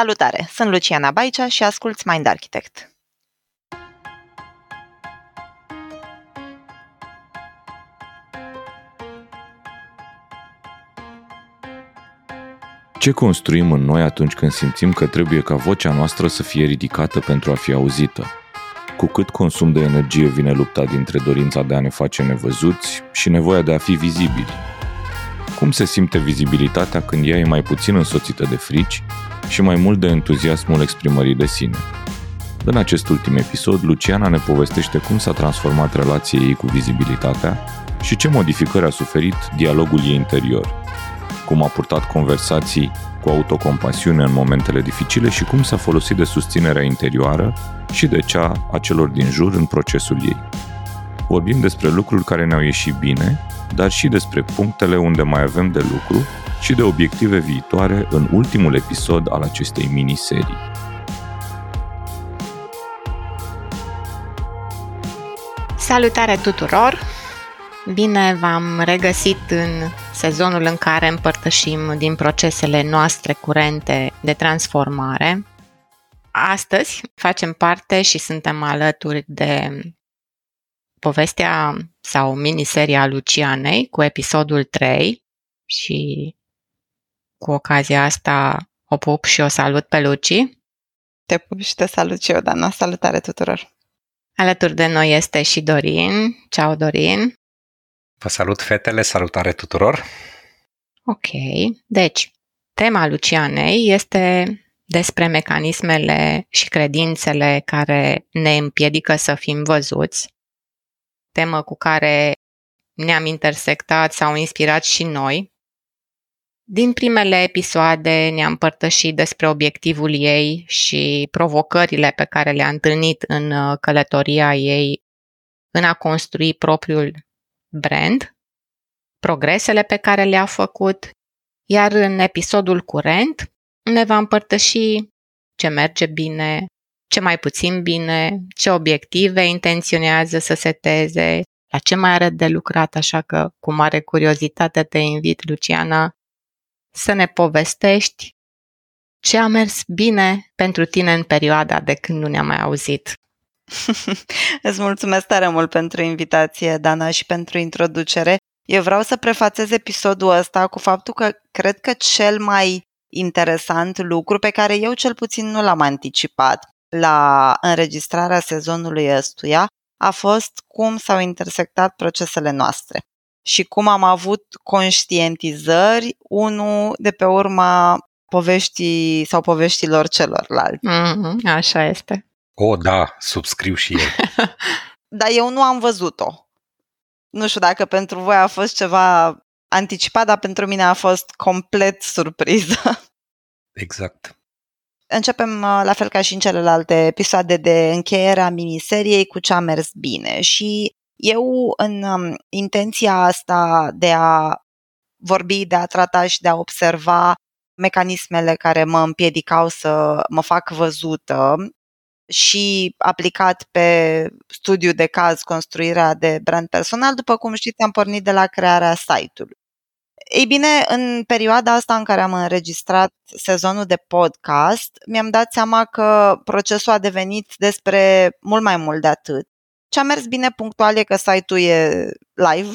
Salutare! Sunt Luciana Baicea și asculți Mind Architect. Ce construim în noi atunci când simțim că trebuie ca vocea noastră să fie ridicată pentru a fi auzită? Cu cât consum de energie vine lupta dintre dorința de a ne face nevăzuți și nevoia de a fi vizibili? Cum se simte vizibilitatea când ea e mai puțin însoțită de frici și mai mult de entuziasmul exprimării de sine? În acest ultim episod, Luciana ne povestește cum s-a transformat relația ei cu vizibilitatea și ce modificări a suferit dialogul ei interior, cum a purtat conversații cu autocompasiune în momentele dificile și cum s-a folosit de susținerea interioară și de cea a celor din jur în procesul ei. Vorbim despre lucruri care ne-au ieșit bine, dar și despre punctele unde mai avem de lucru și de obiective viitoare în ultimul episod al acestei miniserii. Salutare tuturor! Bine v-am regăsit în sezonul în care împărtășim din procesele noastre curente de transformare. Astăzi facem parte și suntem alături de povestea sau miniseria Lucianei cu episodul 3 și cu ocazia asta o pup și o salut pe Luci. Te pup și te salut și eu, Dana. Salutare tuturor! Alături de noi este și Dorin. Ciao, Dorin! Vă salut, fetele! Salutare tuturor! Ok, deci, tema Lucianei este despre mecanismele și credințele care ne împiedică să fim văzuți, temă cu care ne-am intersectat sau inspirat și noi. Din primele episoade ne-am părtășit despre obiectivul ei și provocările pe care le-a întâlnit în uh, călătoria ei în a construi propriul brand, progresele pe care le-a făcut, iar în episodul curent ne va împărtăși ce merge bine, ce mai puțin bine, ce obiective intenționează să seteze, la ce mai are de lucrat, așa că cu mare curiozitate te invit, Luciana, să ne povestești ce a mers bine pentru tine în perioada de când nu ne-am mai auzit. Îți mulțumesc tare mult pentru invitație, Dana, și pentru introducere. Eu vreau să prefațez episodul ăsta cu faptul că cred că cel mai interesant lucru pe care eu cel puțin nu l-am anticipat la înregistrarea sezonului ăstuia a fost cum s-au intersectat procesele noastre și cum am avut conștientizări, unul de pe urma poveștii sau poveștilor celorlalți. Mm-hmm, așa este. O, da, subscriu și eu. Dar eu nu am văzut-o. Nu știu dacă pentru voi a fost ceva anticipat, dar pentru mine a fost complet surpriză. Exact. Începem uh, la fel ca și în celelalte episoade de încheiere a miniseriei cu ce a mers bine și eu în um, intenția asta de a vorbi, de a trata și de a observa mecanismele care mă împiedicau să mă fac văzută și aplicat pe studiu de caz construirea de brand personal, după cum știți, am pornit de la crearea site-ului. Ei bine, în perioada asta în care am înregistrat sezonul de podcast, mi-am dat seama că procesul a devenit despre mult mai mult de atât. Ce a mers bine punctual e că site-ul e live,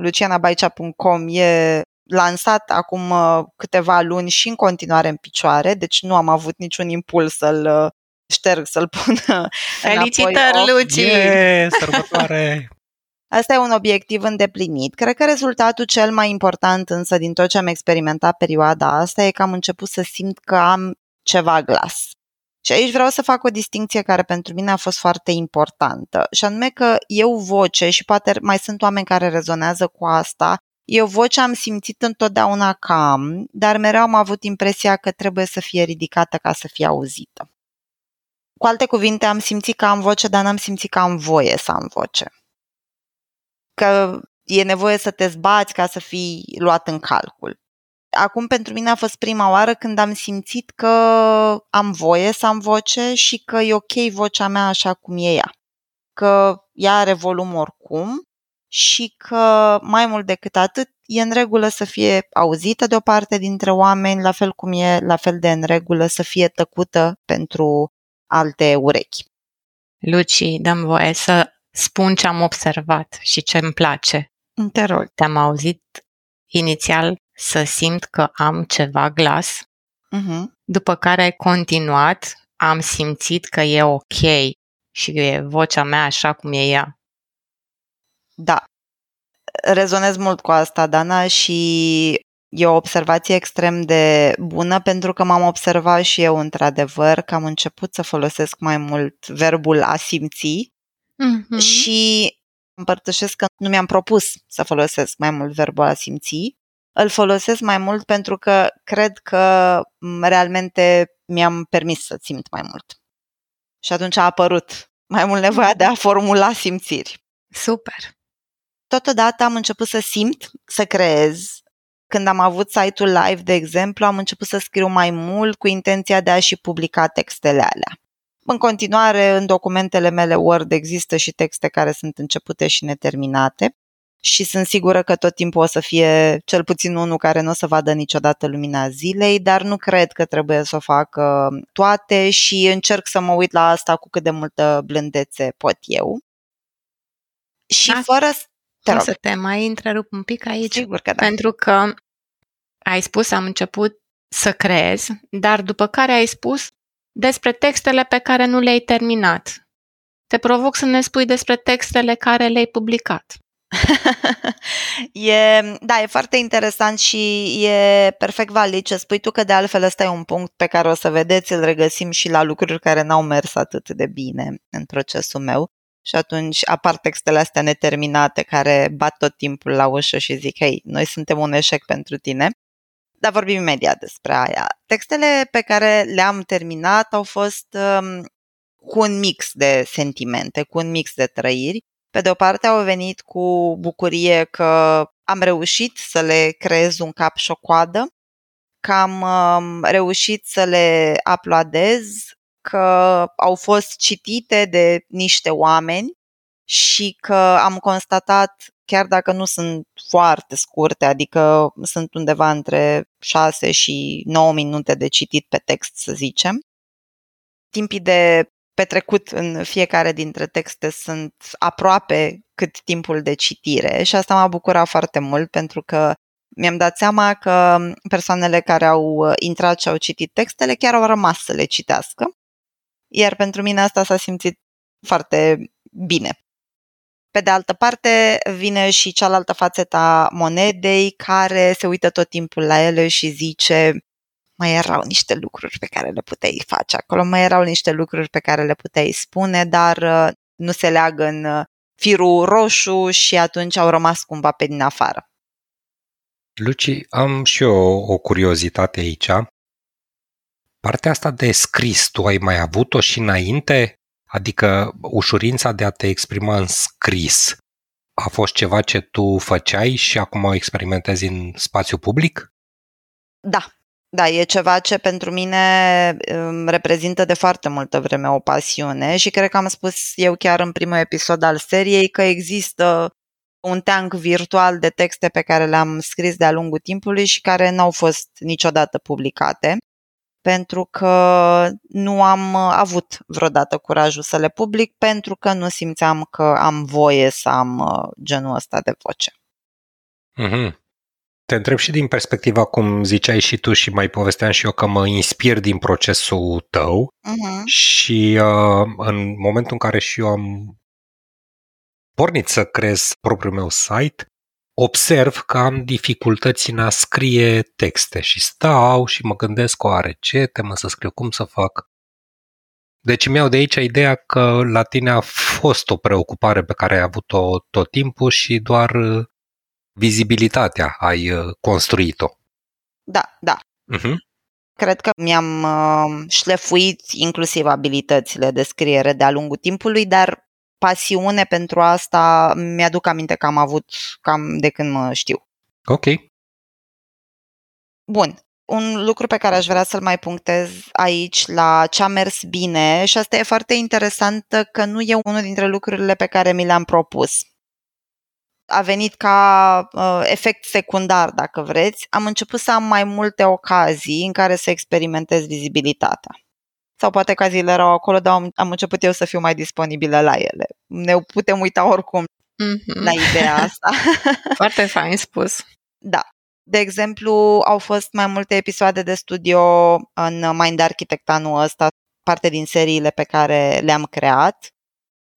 lucianabaicea.com e lansat acum uh, câteva luni și în continuare în picioare, deci nu am avut niciun impuls să-l uh, șterg, să-l pun Felicitări, Luci! Yeah, sărbătoare! Asta e un obiectiv îndeplinit. Cred că rezultatul cel mai important însă din tot ce am experimentat perioada asta e că am început să simt că am ceva glas. Și aici vreau să fac o distinție care pentru mine a fost foarte importantă, și anume că eu voce, și poate mai sunt oameni care rezonează cu asta, eu voce am simțit întotdeauna că am, dar mereu am avut impresia că trebuie să fie ridicată ca să fie auzită. Cu alte cuvinte, am simțit că am voce, dar n-am simțit că am voie să am voce că e nevoie să te zbați ca să fii luat în calcul. Acum pentru mine a fost prima oară când am simțit că am voie să am voce și că e ok vocea mea așa cum e ea. Că ea are volum oricum și că mai mult decât atât e în regulă să fie auzită de o parte dintre oameni, la fel cum e la fel de în regulă să fie tăcută pentru alte urechi. Luci, dăm voie să spun ce am observat și ce îmi place. Te rog. Te-am auzit inițial să simt că am ceva glas, Uh-huh. după care ai continuat, am simțit că e ok și e vocea mea așa cum e ea. Da. Rezonez mult cu asta, Dana, și e o observație extrem de bună pentru că m-am observat și eu într-adevăr că am început să folosesc mai mult verbul a simți Mm-hmm. și împărtășesc că nu mi-am propus să folosesc mai mult verbul a simți. Îl folosesc mai mult pentru că cred că m, realmente mi-am permis să simt mai mult. Și atunci a apărut mai mult nevoia de a formula simțiri. Super! Totodată am început să simt, să creez. Când am avut site-ul live, de exemplu, am început să scriu mai mult cu intenția de a și publica textele alea. În continuare, în documentele mele Word există și texte care sunt începute și neterminate și sunt sigură că tot timpul o să fie cel puțin unul care nu o să vadă niciodată lumina zilei, dar nu cred că trebuie să o fac uh, toate și încerc să mă uit la asta cu cât de multă blândețe pot eu. Și Asta- fără... să- Te O rog, să te mai întrerup un pic aici, sigur că da. pentru că ai spus, am început să creez, dar după care ai spus despre textele pe care nu le-ai terminat. Te provoc să ne spui despre textele care le-ai publicat. e, da, e foarte interesant și e perfect valid ce spui tu, că de altfel ăsta e un punct pe care o să vedeți, îl regăsim și la lucruri care n-au mers atât de bine în procesul meu. Și atunci apar textele astea neterminate care bat tot timpul la ușă și zic, hei, noi suntem un eșec pentru tine. Dar vorbim imediat despre aia. Textele pe care le-am terminat au fost um, cu un mix de sentimente, cu un mix de trăiri. Pe de o parte au venit cu bucurie că am reușit să le creez un cap și o coadă, că am um, reușit să le uploadez, că au fost citite de niște oameni și că am constatat, chiar dacă nu sunt foarte scurte, adică sunt undeva între 6 și 9 minute de citit pe text, să zicem, timpii de petrecut în fiecare dintre texte sunt aproape cât timpul de citire și asta m-a bucurat foarte mult pentru că mi-am dat seama că persoanele care au intrat și au citit textele chiar au rămas să le citească. Iar pentru mine asta s-a simțit foarte bine. Pe de altă parte, vine și cealaltă fațetă a monedei care se uită tot timpul la ele și zice mai erau niște lucruri pe care le puteai face acolo, mai erau niște lucruri pe care le puteai spune, dar uh, nu se leagă în uh, firul roșu și atunci au rămas cumva pe din afară. Luci, am și eu o curiozitate aici. Partea asta de scris, tu ai mai avut-o și înainte? Adică ușurința de a te exprima în scris a fost ceva ce tu făceai și acum o experimentezi în spațiu public? Da, da, e ceva ce pentru mine um, reprezintă de foarte multă vreme o pasiune și cred că am spus eu chiar în primul episod al seriei că există un tank virtual de texte pe care le-am scris de-a lungul timpului și care n-au fost niciodată publicate pentru că nu am avut vreodată curajul să le public pentru că nu simțeam că am voie să am uh, genul ăsta de voce. Mm-hmm. Te întreb și din perspectiva, cum ziceai și tu și mai povesteam și eu, că mă inspir din procesul tău Uh-huh. și uh, în momentul în care și eu am pornit să creez propriul meu site, observ că am dificultăți în a scrie texte și stau și mă gândesc oare ce temă să scriu, cum să fac. Deci mi-au de aici ideea că la tine a fost o preocupare pe care ai avut-o tot timpul și doar uh, vizibilitatea ai uh, construit-o. Da, da. Uh-huh. Cred că mi-am uh, șlefuit inclusiv abilitățile de scriere de-a lungul timpului, dar pasiune pentru asta mi-aduc aminte că am avut cam de când mă știu. Ok. Bun. Un lucru pe care aș vrea să-l mai punctez aici la ce a mers bine și asta e foarte interesant că nu e unul dintre lucrurile pe care mi le-am propus. A venit ca uh, efect secundar, dacă vreți, am început să am mai multe ocazii în care să experimentez vizibilitatea. Sau poate caziile erau acolo, dar am, am început eu să fiu mai disponibilă la ele. Ne putem uita oricum mm-hmm. la ideea asta. Foarte fain spus. Da. De exemplu, au fost mai multe episoade de studio în Mind Architect anul ăsta, parte din seriile pe care le-am creat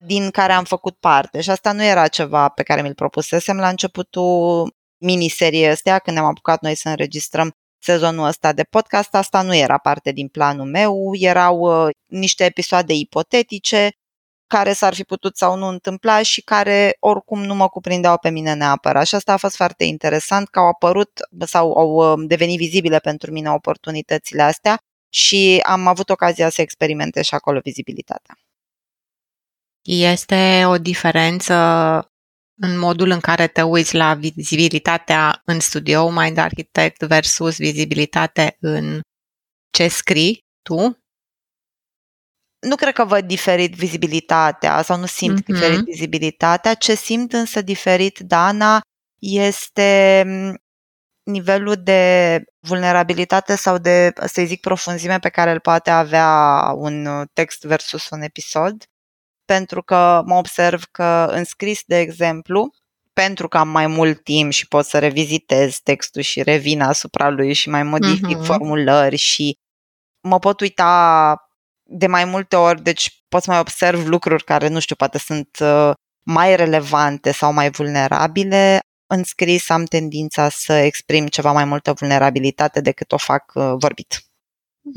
din care am făcut parte și asta nu era ceva pe care mi-l propusesem la începutul miniseriei astea, când ne-am apucat noi să înregistrăm sezonul ăsta de podcast, asta nu era parte din planul meu, erau uh, niște episoade ipotetice care s-ar fi putut sau nu întâmpla și care oricum nu mă cuprindeau pe mine neapărat. Și asta a fost foarte interesant că au apărut sau au uh, devenit vizibile pentru mine oportunitățile astea și am avut ocazia să experimentez și acolo vizibilitatea. Este o diferență în modul în care te uiți la vizibilitatea în studio Mind Architect versus vizibilitate în ce scrii tu? Nu cred că văd diferit vizibilitatea sau nu simt mm-hmm. diferit vizibilitatea. Ce simt însă diferit, Dana, este nivelul de vulnerabilitate sau de, să zic, profunzime pe care îl poate avea un text versus un episod pentru că mă observ că în scris, de exemplu, pentru că am mai mult timp și pot să revizitez textul și revin asupra lui și mai modific uh-huh. formulări și mă pot uita de mai multe ori, deci pot să mai observ lucruri care, nu știu, poate sunt uh, mai relevante sau mai vulnerabile. În scris am tendința să exprim ceva mai multă vulnerabilitate decât o fac uh, vorbit.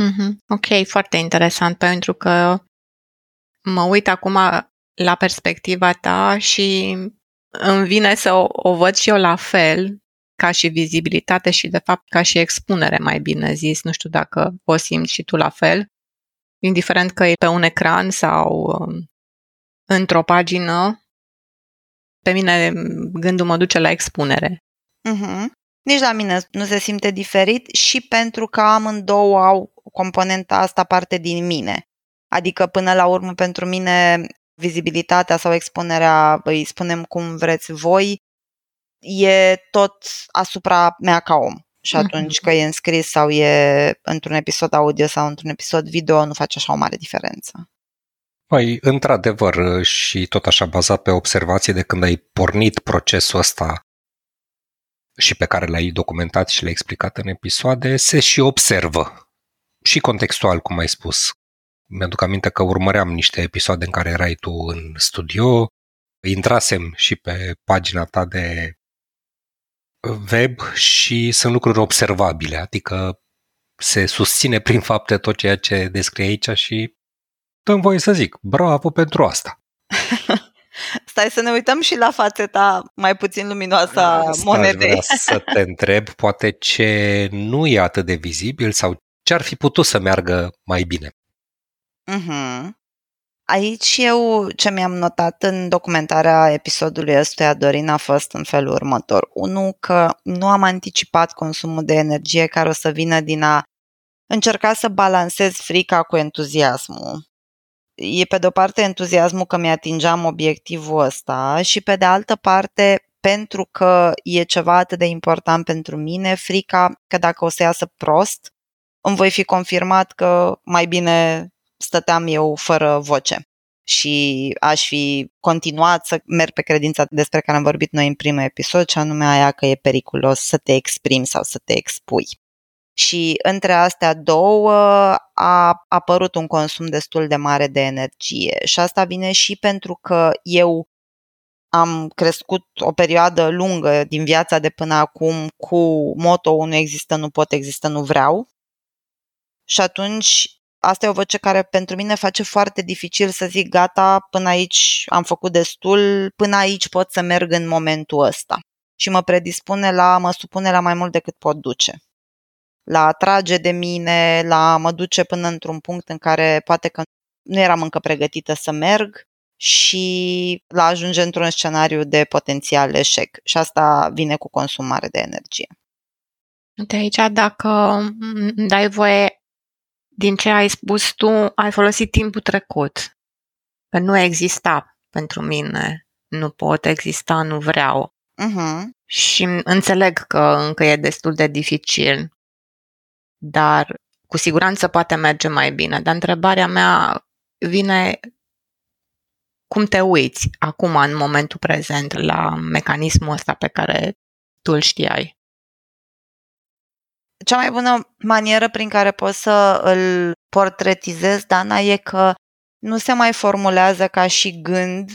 Mm-hmm. Ok, foarte interesant, pentru că mă uit acum la perspectiva ta și îmi vine să o, o văd și eu la fel, ca și vizibilitate și, de fapt, ca și expunere, mai bine zis. Nu știu dacă o simți și tu la fel. Indiferent că e pe un ecran sau um, într-o pagină, pe mine gândul mă duce la expunere. Uh-huh. Nici la mine nu se simte diferit și pentru că amândouă au componenta asta parte din mine. Adică, până la urmă, pentru mine, vizibilitatea sau expunerea, îi spunem cum vreți voi, e tot asupra mea ca om. Și atunci că e înscris sau e într-un episod audio sau într-un episod video, nu face așa o mare diferență. Păi, într-adevăr, și tot așa bazat pe observație de când ai pornit procesul ăsta și pe care l-ai documentat și l-ai explicat în episoade, se și observă. Și contextual, cum ai spus, mi-aduc aminte că urmăream niște episoade în care erai tu în studio, intrasem și pe pagina ta de web și sunt lucruri observabile, adică se susține prin fapte tot ceea ce descrie aici și dăm voie să zic, bravo pentru asta. Stai să ne uităm și la fațeta mai puțin luminoasă a monedei. să te întreb, poate ce nu e atât de vizibil sau ce ar fi putut să meargă mai bine. Uh-huh. Aici eu ce mi-am notat în documentarea episodului ăstuia, Dorin, a fost în felul următor. Unu, că nu am anticipat consumul de energie care o să vină din a încerca să balansez frica cu entuziasmul. E pe de o parte entuziasmul că mi-atingeam obiectivul ăsta și pe de altă parte pentru că e ceva atât de important pentru mine, frica că dacă o să iasă prost, îmi voi fi confirmat că mai bine stăteam eu fără voce și aș fi continuat să merg pe credința despre care am vorbit noi în primul episod, și anume aia că e periculos să te exprimi sau să te expui. Și între astea două a apărut un consum destul de mare de energie și asta vine și pentru că eu am crescut o perioadă lungă din viața de până acum cu moto nu există, nu pot, există, nu vreau. Și atunci asta e o voce care pentru mine face foarte dificil să zic gata, până aici am făcut destul, până aici pot să merg în momentul ăsta. Și mă predispune la, mă supune la mai mult decât pot duce. La atrage de mine, la mă duce până într-un punct în care poate că nu eram încă pregătită să merg și la ajunge într-un scenariu de potențial eșec. Și asta vine cu consumare de energie. De aici, dacă dai voie, din ce ai spus tu, ai folosit timpul trecut. Că nu exista pentru mine. Nu pot exista, nu vreau. Uh-huh. Și înțeleg că încă e destul de dificil, dar cu siguranță poate merge mai bine. Dar întrebarea mea vine cum te uiți acum, în momentul prezent, la mecanismul ăsta pe care tu îl știai? Cea mai bună manieră prin care poți să îl portretizezi, Dana, e că nu se mai formulează ca și gând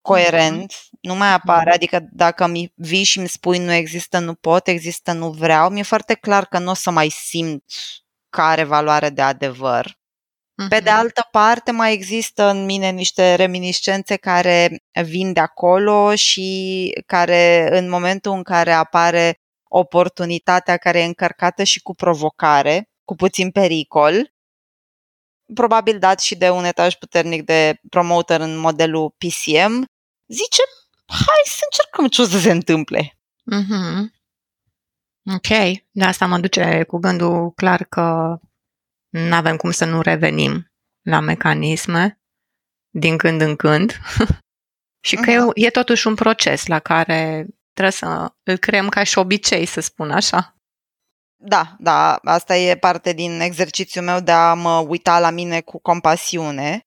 coerent, mm-hmm. nu mai apare, adică dacă mi vii și îmi spui nu există, nu pot, există, nu vreau, mi-e foarte clar că nu o să mai simt că are valoare de adevăr. Mm-hmm. Pe de altă parte, mai există în mine niște reminiscențe care vin de acolo și care, în momentul în care apare oportunitatea care e încărcată și cu provocare, cu puțin pericol, probabil dat și de un etaj puternic de promoter în modelul PCM, zice, hai să încercăm ce o să se întâmple. Mm-hmm. Ok, de asta mă duce cu gândul clar că nu avem cum să nu revenim la mecanisme din când în când și că uh-huh. e, e totuși un proces la care trebuie să îl creăm ca și obicei, să spun așa. Da, da, asta e parte din exercițiul meu de a mă uita la mine cu compasiune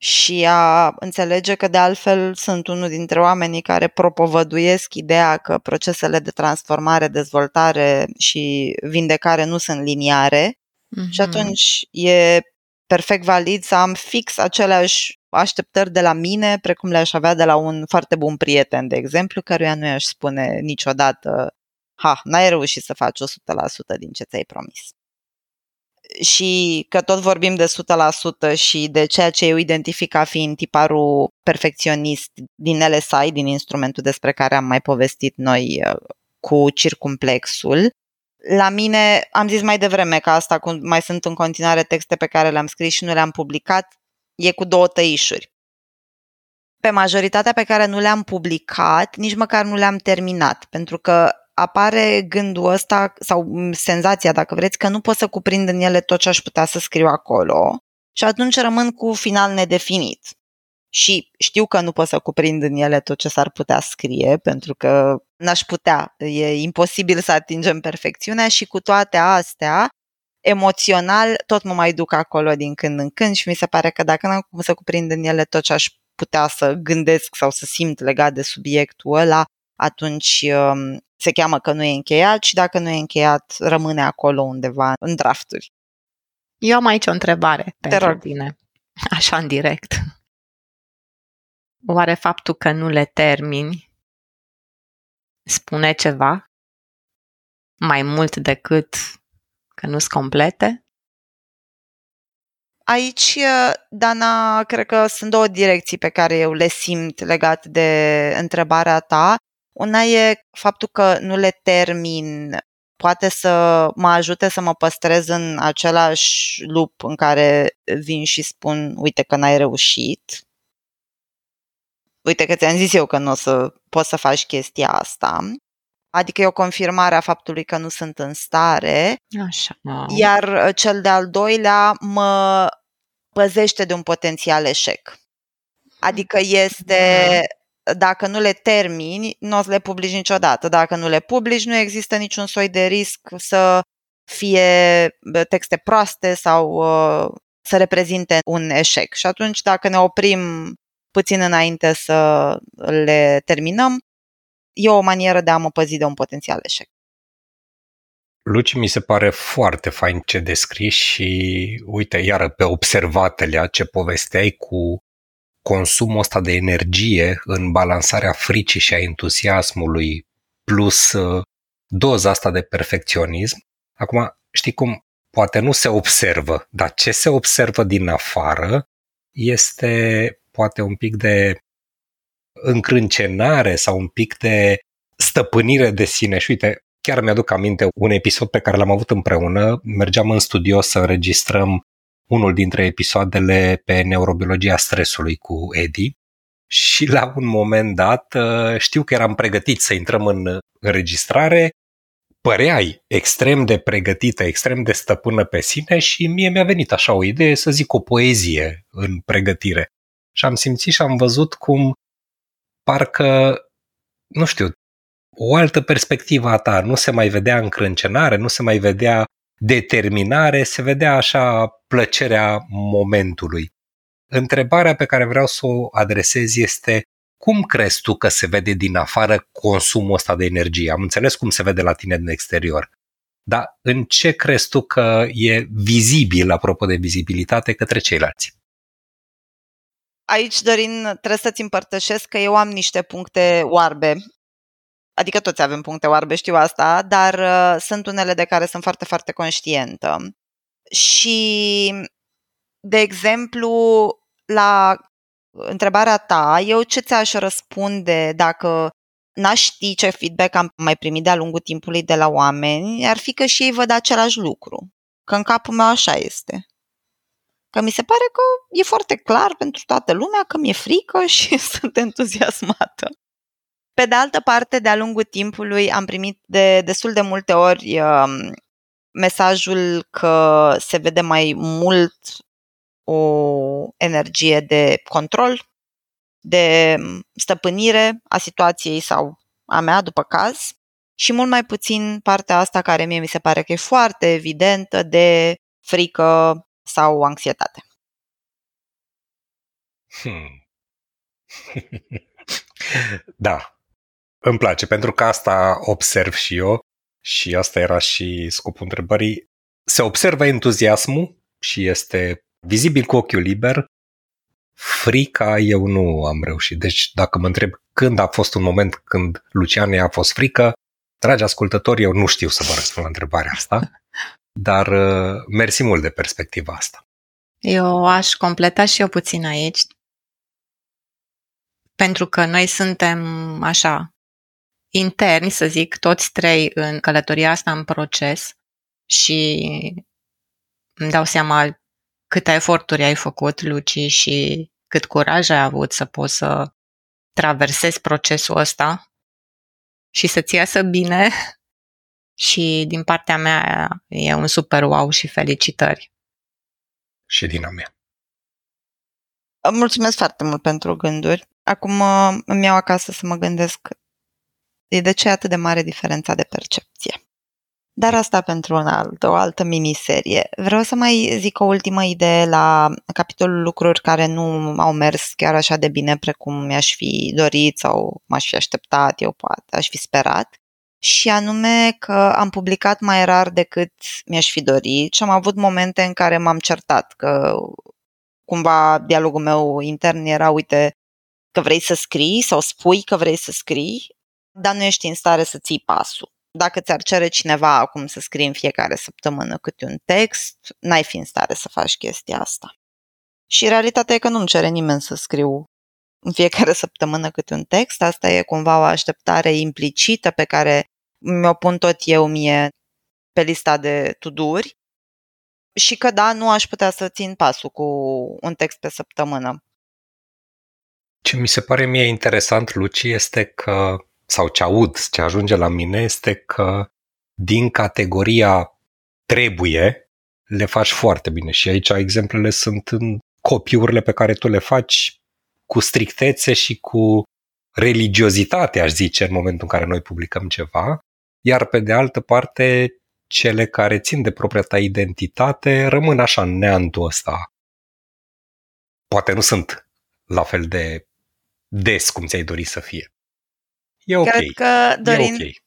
și a înțelege că de altfel sunt unul dintre oamenii care propovăduiesc ideea că procesele de transformare, dezvoltare și vindecare nu sunt liniare mm-hmm. și atunci e perfect valid să am fix aceleași așteptări de la mine, precum le-aș avea de la un foarte bun prieten, de exemplu, căruia nu i-aș spune niciodată ha, n-ai reușit să faci 100% din ce ți-ai promis. Și că tot vorbim de 100% și de ceea ce eu identific ca fiind tiparul perfecționist din LSI, din instrumentul despre care am mai povestit noi uh, cu circumplexul, la mine, am zis mai devreme că asta mai sunt în continuare texte pe care le-am scris și nu le-am publicat, e cu două tăișuri. Pe majoritatea pe care nu le-am publicat, nici măcar nu le-am terminat, pentru că apare gândul ăsta sau senzația, dacă vreți, că nu pot să cuprind în ele tot ce aș putea să scriu acolo și atunci rămân cu final nedefinit. Și știu că nu pot să cuprind în ele tot ce s-ar putea scrie, pentru că n-aș putea, e imposibil să atingem perfecțiunea și cu toate astea, emoțional, tot mă mai duc acolo din când în când și mi se pare că dacă n-am cum să cuprind în ele tot ce aș putea să gândesc sau să simt legat de subiectul ăla, atunci um, se cheamă că nu e încheiat și dacă nu e încheiat, rămâne acolo undeva în drafturi. Eu am aici o întrebare Te pentru rog. tine, așa în direct. Oare faptul că nu le termini spune ceva mai mult decât că nu sunt complete? Aici, Dana, cred că sunt două direcții pe care eu le simt legat de întrebarea ta. Una e faptul că nu le termin poate să mă ajute să mă păstrez în același lup în care vin și spun uite că n-ai reușit. Uite că ți-am zis eu că nu o să poți să faci chestia asta. Adică e o confirmare a faptului că nu sunt în stare. Așa. Iar cel de-al doilea mă păzește de un potențial eșec. Adică este dacă nu le termini, nu o să le publici niciodată. Dacă nu le publici, nu există niciun soi de risc să fie texte proaste sau uh, să reprezinte un eșec. Și atunci, dacă ne oprim puțin înainte să le terminăm, e o manieră de a mă păzi de un potențial eșec. Luci, mi se pare foarte fain ce descrii și uite, iară pe observatele ce povesteai cu consumul ăsta de energie în balansarea fricii și a entuziasmului plus uh, doza asta de perfecționism. Acum, știi cum, poate nu se observă, dar ce se observă din afară este poate un pic de încrâncenare sau un pic de stăpânire de sine. Și uite, chiar mi-aduc aminte un episod pe care l-am avut împreună. Mergeam în studio să înregistrăm unul dintre episoadele pe neurobiologia stresului cu Edi și la un moment dat uh, știu că eram pregătit să intrăm în înregistrare, păreai extrem de pregătită, extrem de stăpână pe sine și mie mi-a venit așa o idee să zic o poezie în pregătire. Și am simțit și am văzut cum parcă nu știu, o altă perspectivă a ta. Nu se mai vedea încrâncenare, nu se mai vedea determinare, se vedea așa plăcerea momentului. Întrebarea pe care vreau să o adresez este cum crezi tu că se vede din afară consumul ăsta de energie? Am înțeles cum se vede la tine din exterior. Dar în ce crezi tu că e vizibil, apropo de vizibilitate, către ceilalți? Aici, Dorin, trebuie să-ți împărtășesc că eu am niște puncte oarbe. Adică toți avem puncte oarbe, știu asta, dar uh, sunt unele de care sunt foarte, foarte conștientă. Și, de exemplu, la întrebarea ta, eu ce ți-aș răspunde dacă n-aș ști ce feedback am mai primit de-a lungul timpului de la oameni, ar fi că și ei văd același lucru. Că în capul meu așa este. Că mi se pare că e foarte clar pentru toată lumea că mi-e frică și sunt entuziasmată. Pe de altă parte, de-a lungul timpului am primit de destul de multe ori um, mesajul că se vede mai mult o energie de control, de stăpânire a situației sau a mea, după caz, și mult mai puțin partea asta care mie mi se pare că e foarte evidentă de frică sau anxietate. Hmm. da, îmi place, pentru că asta observ și eu și asta era și scopul întrebării. Se observă entuziasmul și este vizibil cu ochiul liber, frica eu nu am reușit. Deci dacă mă întreb când a fost un moment când Luciane a fost frică, dragi ascultători, eu nu știu să vă răspund la întrebarea asta, dar uh, mersi mult de perspectiva asta. Eu aș completa și eu puțin aici, pentru că noi suntem așa interni, să zic, toți trei în călătoria asta în proces și îmi dau seama câte eforturi ai făcut, Luci, și cât curaj ai avut să poți să traversezi procesul ăsta și să-ți iasă bine și din partea mea e un super wow și felicitări. Și din a mea. Mulțumesc foarte mult pentru gânduri. Acum uh, îmi iau acasă să mă gândesc de ce e atât de mare diferența de percepție. Dar asta pentru un alt, o altă miniserie. Vreau să mai zic o ultimă idee la capitolul lucruri care nu au mers chiar așa de bine precum mi-aș fi dorit sau m-aș fi așteptat, eu poate, aș fi sperat. Și anume că am publicat mai rar decât mi-aș fi dorit și am avut momente în care m-am certat, că cumva dialogul meu intern era, uite, că vrei să scrii sau spui că vrei să scrii, dar nu ești în stare să ții pasul dacă ți-ar cere cineva acum să scrii în fiecare săptămână câte un text, n-ai fi în stare să faci chestia asta. Și realitatea e că nu-mi cere nimeni să scriu în fiecare săptămână câte un text. Asta e cumva o așteptare implicită pe care mi-o pun tot eu mie pe lista de tuduri și că da, nu aș putea să țin pasul cu un text pe săptămână. Ce mi se pare mie interesant, Luci, este că sau ce aud, ce ajunge la mine este că din categoria trebuie, le faci foarte bine. Și aici exemplele sunt în copiurile pe care tu le faci cu strictețe și cu religiozitate, aș zice, în momentul în care noi publicăm ceva, iar pe de altă parte, cele care țin de propria ta identitate rămân așa în neantul ăsta. Poate nu sunt la fel de des cum ți-ai dori să fie. E ok. Cred că, Dorin, e okay.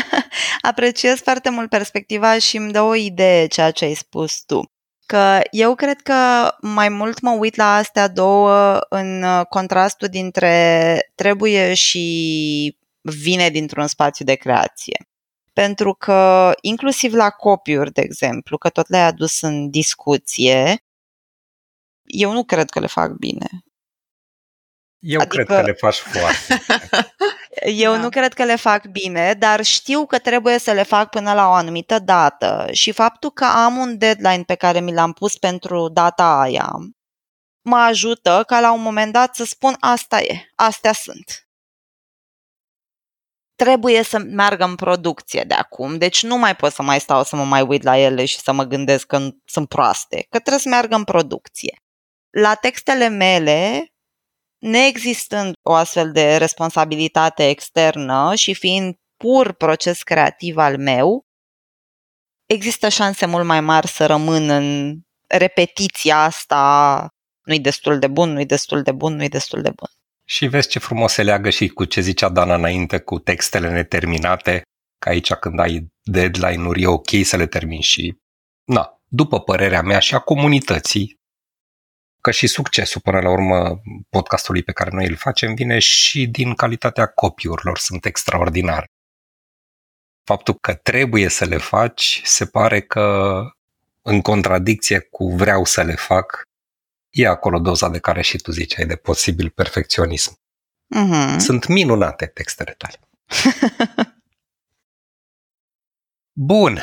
apreciez foarte mult perspectiva și îmi dă o idee ceea ce ai spus tu. Că eu cred că mai mult mă uit la astea două în contrastul dintre trebuie și vine dintr-un spațiu de creație. Pentru că inclusiv la copiuri, de exemplu, că tot le-ai adus în discuție, eu nu cred că le fac bine. Eu adică... cred că le faci foarte Eu da. nu cred că le fac bine, dar știu că trebuie să le fac până la o anumită dată și faptul că am un deadline pe care mi l-am pus pentru data aia mă ajută ca la un moment dat să spun asta e, astea sunt. Trebuie să meargă în producție de acum, deci nu mai pot să mai stau să mă mai uit la ele și să mă gândesc că sunt proaste, că trebuie să meargă în producție. La textele mele neexistând o astfel de responsabilitate externă și fiind pur proces creativ al meu, există șanse mult mai mari să rămân în repetiția asta nu-i destul de bun, nu-i destul de bun, nu-i destul de bun. Și vezi ce frumos se leagă și cu ce zicea Dana înainte, cu textele neterminate, că aici când ai deadline-uri e ok să le termini și, na, după părerea mea și a comunității, că și succesul până la urmă podcastului pe care noi îl facem vine și din calitatea copiurilor, sunt extraordinare. Faptul că trebuie să le faci se pare că în contradicție cu vreau să le fac, e acolo doza de care și tu ziceai de posibil perfecționism. Mm-hmm. Sunt minunate textele tale. Bun.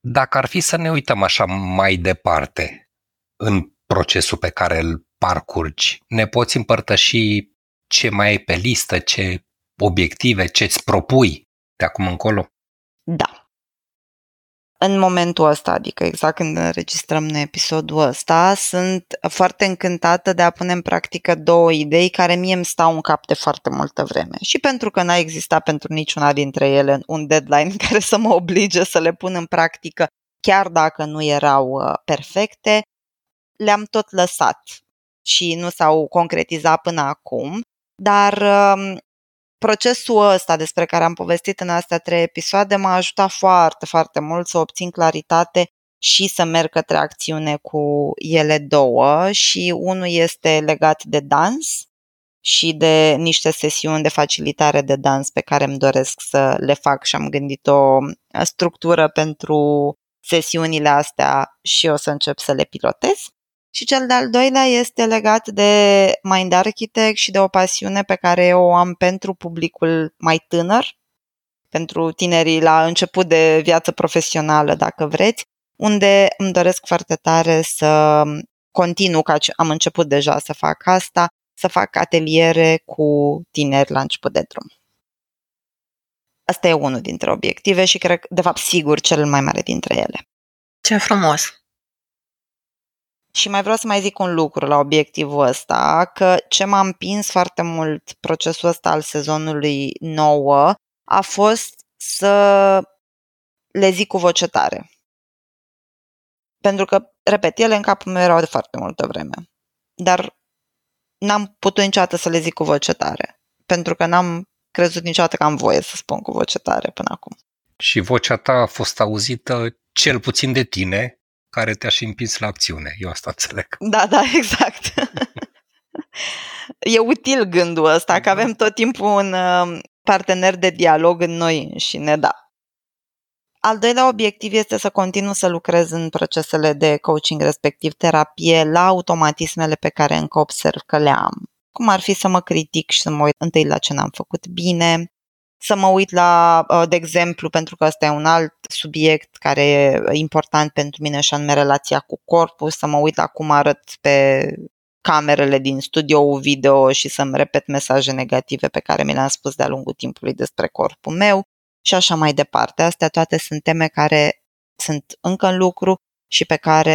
Dacă ar fi să ne uităm așa mai departe în procesul pe care îl parcurgi, ne poți împărtăși ce mai ai pe listă, ce obiective, ce îți propui de acum încolo? Da în momentul ăsta, adică exact când înregistrăm în episodul ăsta, sunt foarte încântată de a pune în practică două idei care mie îmi stau în cap de foarte multă vreme. Și pentru că n-a existat pentru niciuna dintre ele un deadline care să mă oblige să le pun în practică, chiar dacă nu erau uh, perfecte, le-am tot lăsat și nu s-au concretizat până acum, dar um, procesul ăsta despre care am povestit în astea trei episoade m-a ajutat foarte, foarte mult să obțin claritate și să merg către acțiune cu ele două și unul este legat de dans și de niște sesiuni de facilitare de dans pe care îmi doresc să le fac și am gândit o structură pentru sesiunile astea și o să încep să le pilotez. Și cel de-al doilea este legat de Mind Architect și de o pasiune pe care eu o am pentru publicul mai tânăr, pentru tinerii la început de viață profesională, dacă vreți, unde îmi doresc foarte tare să continu, ca am început deja să fac asta, să fac ateliere cu tineri la început de drum. Asta e unul dintre obiective și cred, de fapt, sigur, cel mai mare dintre ele. Ce frumos! Și mai vreau să mai zic un lucru la obiectivul ăsta, că ce m-a împins foarte mult procesul ăsta al sezonului 9 a fost să le zic cu voce tare. Pentru că, repet, ele în capul meu erau de foarte multă vreme. Dar n-am putut niciodată să le zic cu voce tare. Pentru că n-am crezut niciodată că am voie să spun cu voce tare până acum. Și vocea ta a fost auzită cel puțin de tine care te-a și împins la acțiune. Eu asta înțeleg. Da, da, exact. e util gândul ăsta, că avem tot timpul un uh, partener de dialog în noi înșine, da. Al doilea obiectiv este să continu să lucrez în procesele de coaching, respectiv terapie, la automatismele pe care încă observ că le am. Cum ar fi să mă critic și să mă uit întâi la ce n-am făcut bine, să mă uit la, uh, de exemplu, pentru că ăsta e un alt subiect care e important pentru mine și anume relația cu corpul, să mă uit la cum arăt pe camerele din studio video și să-mi repet mesaje negative pe care mi le-am spus de-a lungul timpului despre corpul meu și așa mai departe. Astea toate sunt teme care sunt încă în lucru și pe care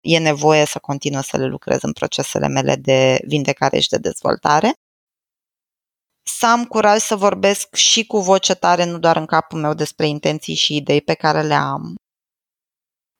e nevoie să continui să le lucrez în procesele mele de vindecare și de dezvoltare să am curaj să vorbesc și cu voce tare, nu doar în capul meu, despre intenții și idei pe care le am.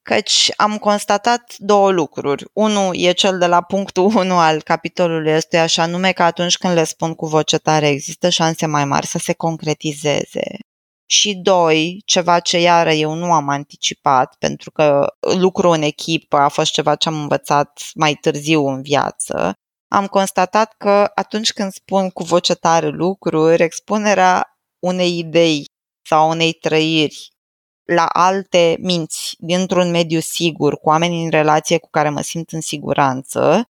Căci am constatat două lucruri. Unul e cel de la punctul 1 al capitolului este așa nume că atunci când le spun cu voce tare există șanse mai mari să se concretizeze. Și doi, ceva ce iară eu nu am anticipat, pentru că lucru în echipă a fost ceva ce am învățat mai târziu în viață, am constatat că atunci când spun cu voce tare lucruri, expunerea unei idei sau unei trăiri la alte minți dintr-un mediu sigur, cu oameni în relație cu care mă simt în siguranță,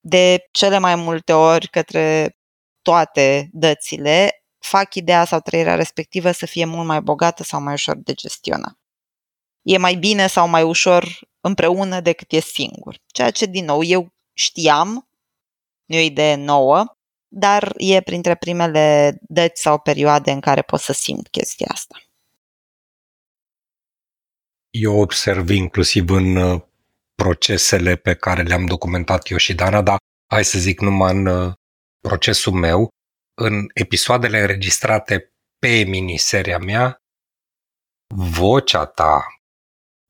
de cele mai multe ori către toate dățile, fac ideea sau trăirea respectivă să fie mult mai bogată sau mai ușor de gestionat. E mai bine sau mai ușor împreună decât e singur. Ceea ce, din nou, eu știam nu e o idee nouă, dar e printre primele dăți sau perioade în care pot să simt chestia asta. Eu observ inclusiv în uh, procesele pe care le-am documentat eu și Dana, dar hai să zic numai în uh, procesul meu, în episoadele înregistrate pe miniseria mea, vocea ta,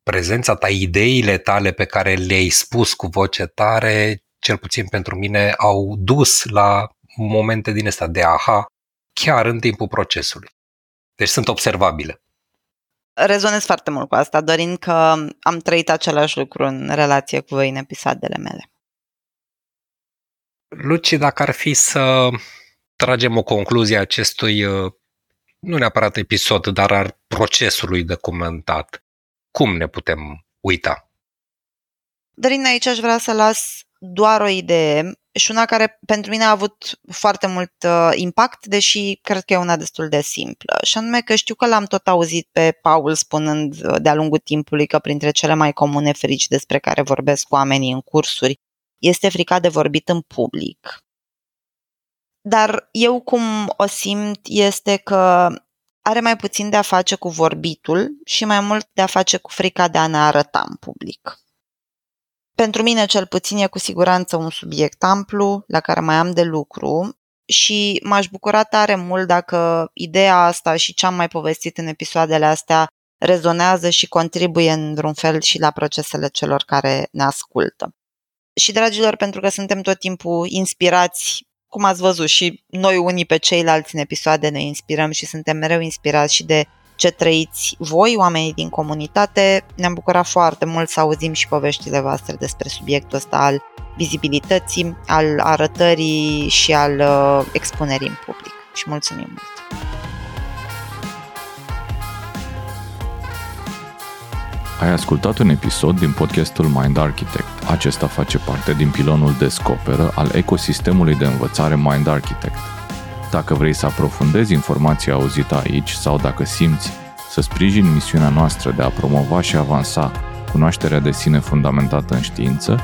prezența ta, ideile tale pe care le-ai spus cu voce tare, cel puțin pentru mine, au dus la momente din astea de aha, chiar în timpul procesului. Deci sunt observabile. Rezonez foarte mult cu asta, dorind că am trăit același lucru în relație cu voi în episoadele mele. Luci, dacă ar fi să tragem o concluzie a acestui, uh, nu neapărat episod, dar al procesului documentat, cum ne putem uita? Dorin, aici aș vrea să las doar o idee și una care pentru mine a avut foarte mult uh, impact, deși cred că e una destul de simplă. Și anume că știu că l-am tot auzit pe Paul spunând uh, de-a lungul timpului că printre cele mai comune frici despre care vorbesc oamenii în cursuri este frica de vorbit în public. Dar eu cum o simt este că are mai puțin de a face cu vorbitul și mai mult de a face cu frica de a ne arăta în public. Pentru mine, cel puțin, e cu siguranță un subiect amplu la care mai am de lucru și m-aș bucura tare mult dacă ideea asta și ce am mai povestit în episoadele astea rezonează și contribuie în vreun fel și la procesele celor care ne ascultă. Și, dragilor, pentru că suntem tot timpul inspirați, cum ați văzut, și noi unii pe ceilalți în episoade ne inspirăm și suntem mereu inspirați și de ce trăiți voi, oamenii din comunitate. Ne-am bucurat foarte mult să auzim și poveștile voastre despre subiectul ăsta al vizibilității, al arătării și al uh, expunerii în public. Și mulțumim mult! Ai ascultat un episod din podcastul Mind Architect. Acesta face parte din pilonul Descoperă al ecosistemului de învățare Mind Architect. Dacă vrei să aprofundezi informația auzită aici sau dacă simți să sprijini misiunea noastră de a promova și avansa cunoașterea de sine fundamentată în știință,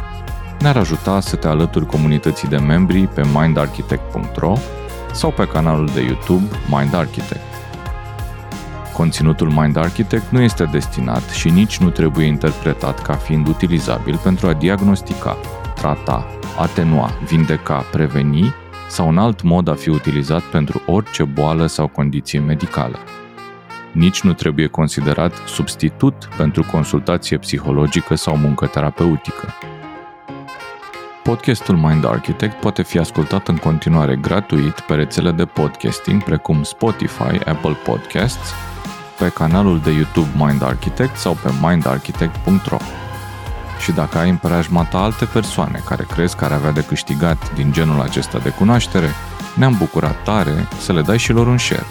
ne-ar ajuta să te alături comunității de membri pe mindarchitect.ro sau pe canalul de YouTube Mind Architect. Conținutul Mind Architect nu este destinat și nici nu trebuie interpretat ca fiind utilizabil pentru a diagnostica, trata, atenua, vindeca, preveni sau un alt mod a fi utilizat pentru orice boală sau condiție medicală. Nici nu trebuie considerat substitut pentru consultație psihologică sau muncă terapeutică. Podcastul Mind Architect poate fi ascultat în continuare gratuit pe rețele de podcasting precum Spotify, Apple Podcasts, pe canalul de YouTube Mind Architect sau pe mindarchitect.ro. Și dacă ai în preajma ta alte persoane care crezi că ar avea de câștigat din genul acesta de cunoaștere, ne-am bucurat tare să le dai și lor un share.